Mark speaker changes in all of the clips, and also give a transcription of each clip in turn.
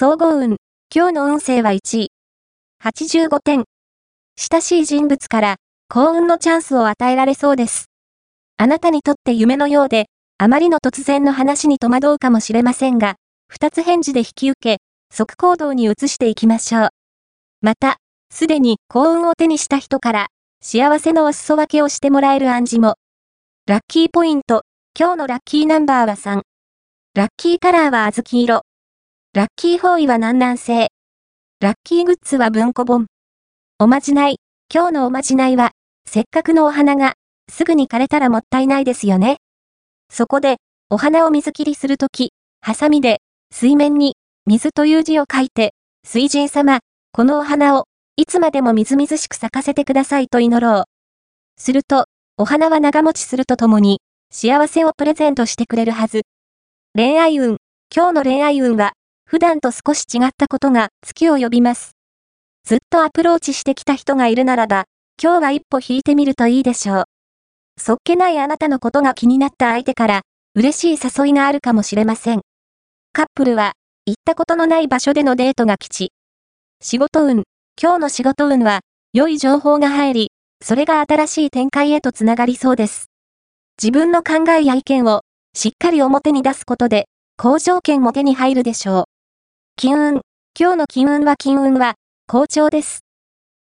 Speaker 1: 総合運。今日の運勢は1位。85点。親しい人物から幸運のチャンスを与えられそうです。あなたにとって夢のようで、あまりの突然の話に戸惑うかもしれませんが、二つ返事で引き受け、即行動に移していきましょう。また、すでに幸運を手にした人から、幸せのお裾分けをしてもらえる暗示も。ラッキーポイント。今日のラッキーナンバーは3。ラッキーカラーは小豆色。ラッキー方位は南南西。ラッキーグッズは文庫本。おまじない。今日のおまじないは、せっかくのお花が、すぐに枯れたらもったいないですよね。そこで、お花を水切りするとき、ハサミで、水面に、水という字を書いて、水神様、このお花を、いつまでもみずみずしく咲かせてくださいと祈ろう。すると、お花は長持ちするとともに、幸せをプレゼントしてくれるはず。恋愛運。今日の恋愛運は、普段と少し違ったことが月を呼びます。ずっとアプローチしてきた人がいるならば、今日は一歩引いてみるといいでしょう。そっけないあなたのことが気になった相手から、嬉しい誘いがあるかもしれません。カップルは、行ったことのない場所でのデートが吉。仕事運。今日の仕事運は、良い情報が入り、それが新しい展開へとつながりそうです。自分の考えや意見をしっかり表に出すことで、好条件も手に入るでしょう。金運。今日の金運は金運は好調です。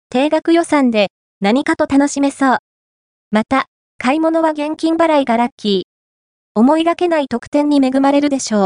Speaker 1: 定額予算で何かと楽しめそう。また、買い物は現金払いがラッキー。思いがけない特典に恵まれるでしょう。